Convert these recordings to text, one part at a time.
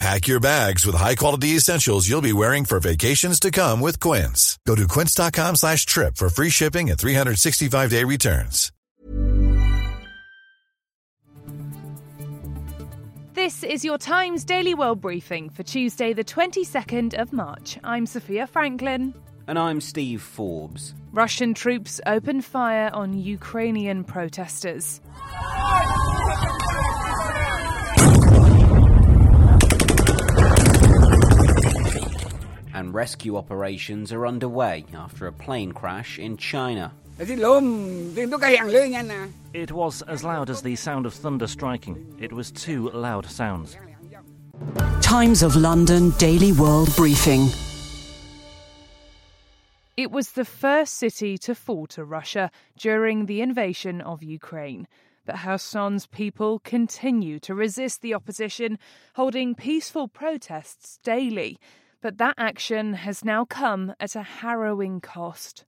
Pack your bags with high-quality essentials you'll be wearing for vacations to come with Quince. Go to quince.com slash trip for free shipping and 365-day returns. This is your Times Daily World Briefing for Tuesday, the 22nd of March. I'm Sophia Franklin. And I'm Steve Forbes. Russian troops open fire on Ukrainian protesters. And rescue operations are underway after a plane crash in China. It was as loud as the sound of thunder striking. It was two loud sounds. Times of London Daily World Briefing. It was the first city to fall to Russia during the invasion of Ukraine. But Kherson's people continue to resist the opposition, holding peaceful protests daily. But that action has now come at a harrowing cost.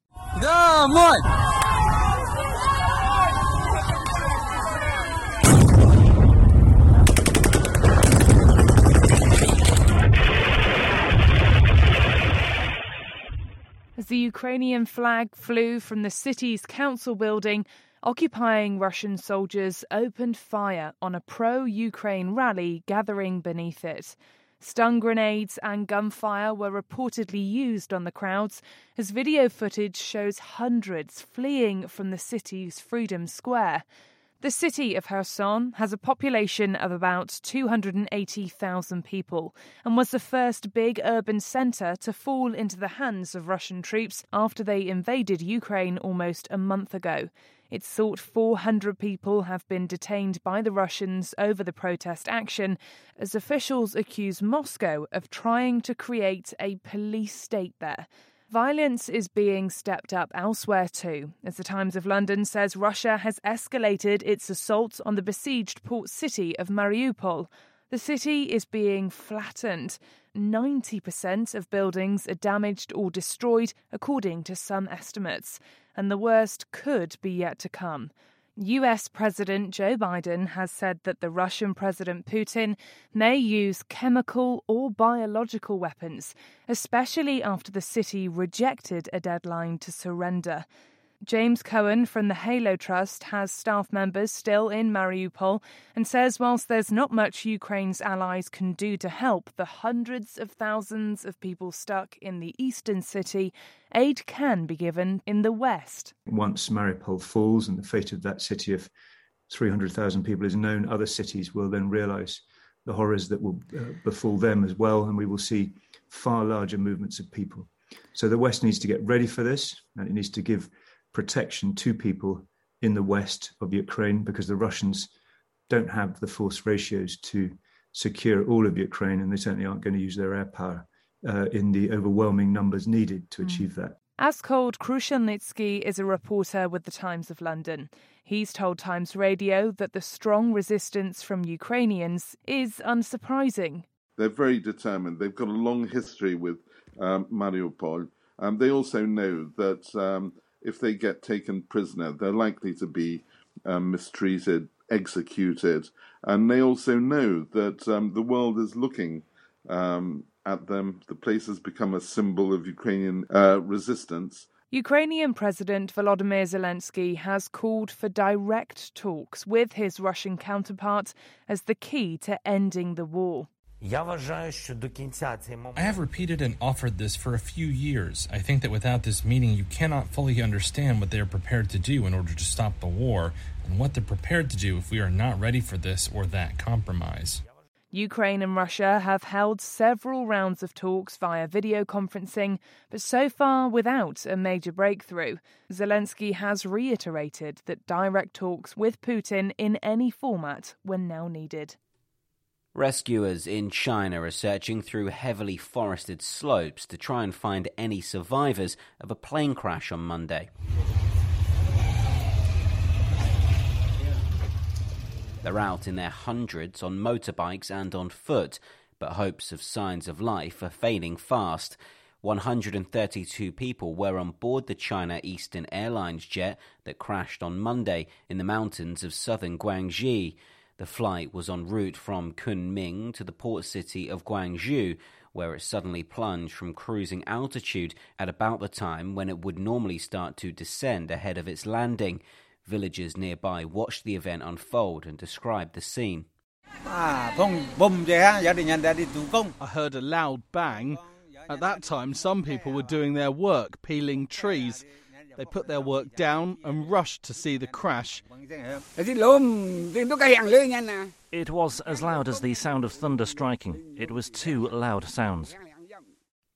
As the Ukrainian flag flew from the city's council building, occupying Russian soldiers opened fire on a pro Ukraine rally gathering beneath it. Stun grenades and gunfire were reportedly used on the crowds, as video footage shows hundreds fleeing from the city's Freedom Square. The city of Kherson has a population of about 280,000 people and was the first big urban centre to fall into the hands of Russian troops after they invaded Ukraine almost a month ago. It's thought 400 people have been detained by the Russians over the protest action as officials accuse Moscow of trying to create a police state there. Violence is being stepped up elsewhere too, as the Times of London says Russia has escalated its assault on the besieged port city of Mariupol. The city is being flattened. 90% of buildings are damaged or destroyed, according to some estimates and the worst could be yet to come. US President Joe Biden has said that the Russian President Putin may use chemical or biological weapons, especially after the city rejected a deadline to surrender. James Cowan from the Halo Trust has staff members still in Mariupol and says whilst there's not much Ukraine's allies can do to help the hundreds of thousands of people stuck in the eastern city, aid can be given in the west. Once Mariupol falls and the fate of that city of 300,000 people is known, other cities will then realize the horrors that will uh, befall them as well, and we will see far larger movements of people. So the West needs to get ready for this, and it needs to give protection to people in the west of Ukraine because the Russians don't have the force ratios to secure all of Ukraine, and they certainly aren't going to use their air power uh, in the overwhelming numbers needed to mm. achieve that. Askold Krushelnycky is a reporter with the Times of London. He's told Times Radio that the strong resistance from Ukrainians is unsurprising. They're very determined. They've got a long history with um, Mariupol. Um, they also know that um, if they get taken prisoner, they're likely to be um, mistreated, executed, and they also know that um, the world is looking um, at them. The place has become a symbol of Ukrainian uh, resistance. Ukrainian President Volodymyr Zelensky has called for direct talks with his Russian counterpart as the key to ending the war. I have repeated and offered this for a few years. I think that without this meeting, you cannot fully understand what they are prepared to do in order to stop the war and what they're prepared to do if we are not ready for this or that compromise. Ukraine and Russia have held several rounds of talks via video conferencing, but so far without a major breakthrough. Zelensky has reiterated that direct talks with Putin in any format were now needed. Rescuers in China are searching through heavily forested slopes to try and find any survivors of a plane crash on Monday. They're out in their hundreds on motorbikes and on foot, but hopes of signs of life are fading fast. 132 people were on board the China Eastern Airlines jet that crashed on Monday in the mountains of southern Guangxi. The flight was en route from Kunming to the port city of Guangzhou, where it suddenly plunged from cruising altitude at about the time when it would normally start to descend ahead of its landing. Villagers nearby watched the event unfold and described the scene. I heard a loud bang. At that time, some people were doing their work, peeling trees. They put their work down and rushed to see the crash. It was as loud as the sound of thunder striking. It was two loud sounds.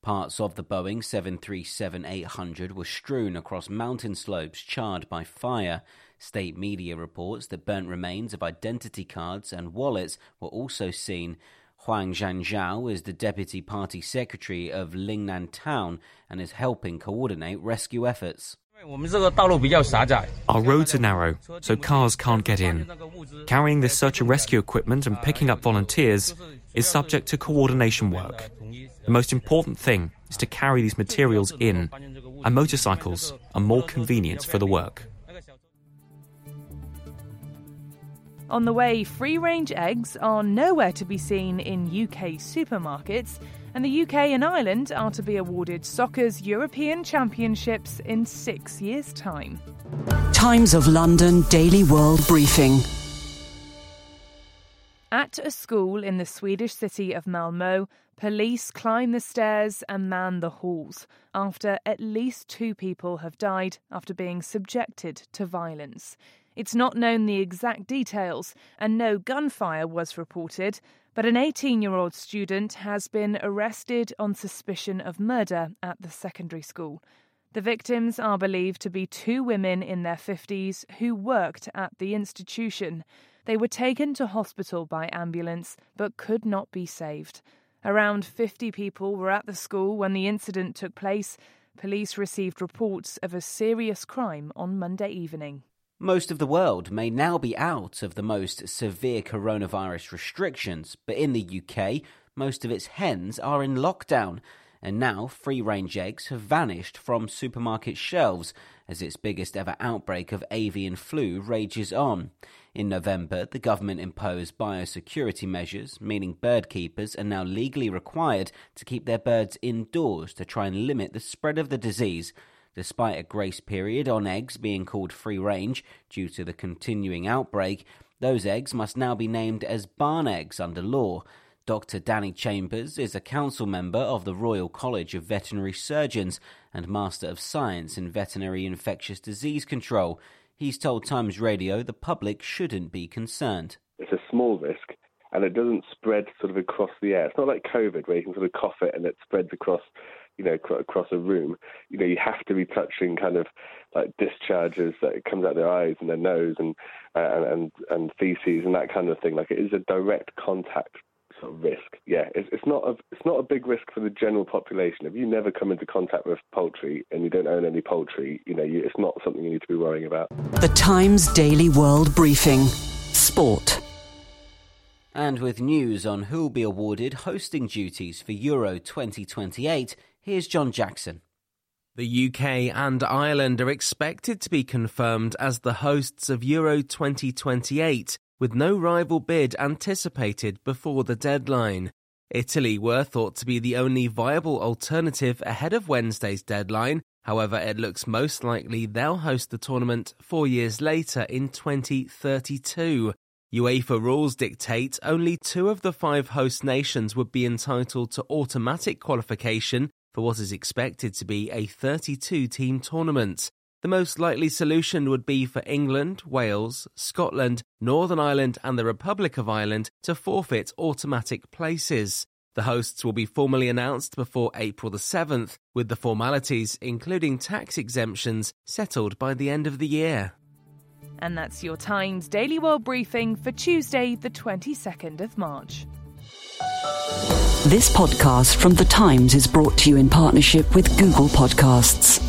Parts of the Boeing 737 800 were strewn across mountain slopes charred by fire. State media reports that burnt remains of identity cards and wallets were also seen. Huang Zhangzhao is the deputy party secretary of Lingnan town and is helping coordinate rescue efforts. Our roads are narrow, so cars can't get in. Carrying this search and rescue equipment and picking up volunteers is subject to coordination work. The most important thing is to carry these materials in, and motorcycles are more convenient for the work. On the way, free range eggs are nowhere to be seen in UK supermarkets, and the UK and Ireland are to be awarded soccer's European Championships in six years' time. Times of London Daily World Briefing. At a school in the Swedish city of Malmö, police climb the stairs and man the halls after at least two people have died after being subjected to violence. It's not known the exact details, and no gunfire was reported, but an 18 year old student has been arrested on suspicion of murder at the secondary school. The victims are believed to be two women in their 50s who worked at the institution. They were taken to hospital by ambulance but could not be saved. Around 50 people were at the school when the incident took place. Police received reports of a serious crime on Monday evening. Most of the world may now be out of the most severe coronavirus restrictions, but in the UK, most of its hens are in lockdown and now free range eggs have vanished from supermarket shelves as its biggest ever outbreak of avian flu rages on. In November, the government imposed biosecurity measures, meaning bird keepers are now legally required to keep their birds indoors to try and limit the spread of the disease. Despite a grace period on eggs being called free range due to the continuing outbreak, those eggs must now be named as barn eggs under law. Dr. Danny Chambers is a council member of the Royal College of Veterinary Surgeons and Master of Science in Veterinary Infectious Disease Control. He's told Times Radio the public shouldn't be concerned. It's a small risk and it doesn't spread sort of across the air. It's not like COVID where you can sort of cough it and it spreads across you know, across a room, you know, you have to be touching kind of like discharges that comes out their eyes and their nose and uh, and and feces and that kind of thing. Like it is a direct contact sort of risk. Yeah, it's, it's not a it's not a big risk for the general population. If you never come into contact with poultry and you don't own any poultry, you know, you, it's not something you need to be worrying about. The Times Daily World Briefing, Sport. And with news on who'll be awarded hosting duties for Euro 2028, here's John Jackson. The UK and Ireland are expected to be confirmed as the hosts of Euro 2028 with no rival bid anticipated before the deadline. Italy were thought to be the only viable alternative ahead of Wednesday's deadline. However, it looks most likely they'll host the tournament four years later in 2032. UEFA rules dictate only two of the five host nations would be entitled to automatic qualification for what is expected to be a 32 team tournament. The most likely solution would be for England, Wales, Scotland, Northern Ireland, and the Republic of Ireland to forfeit automatic places. The hosts will be formally announced before April the 7th, with the formalities, including tax exemptions, settled by the end of the year. And that's your Times Daily World Briefing for Tuesday, the 22nd of March. This podcast from The Times is brought to you in partnership with Google Podcasts.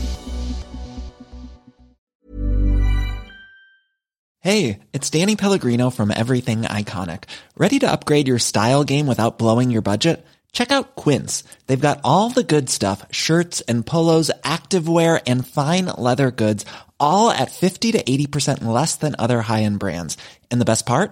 Hey, it's Danny Pellegrino from Everything Iconic. Ready to upgrade your style game without blowing your budget? Check out Quince. They've got all the good stuff shirts and polos, activewear, and fine leather goods, all at 50 to 80% less than other high end brands. And the best part?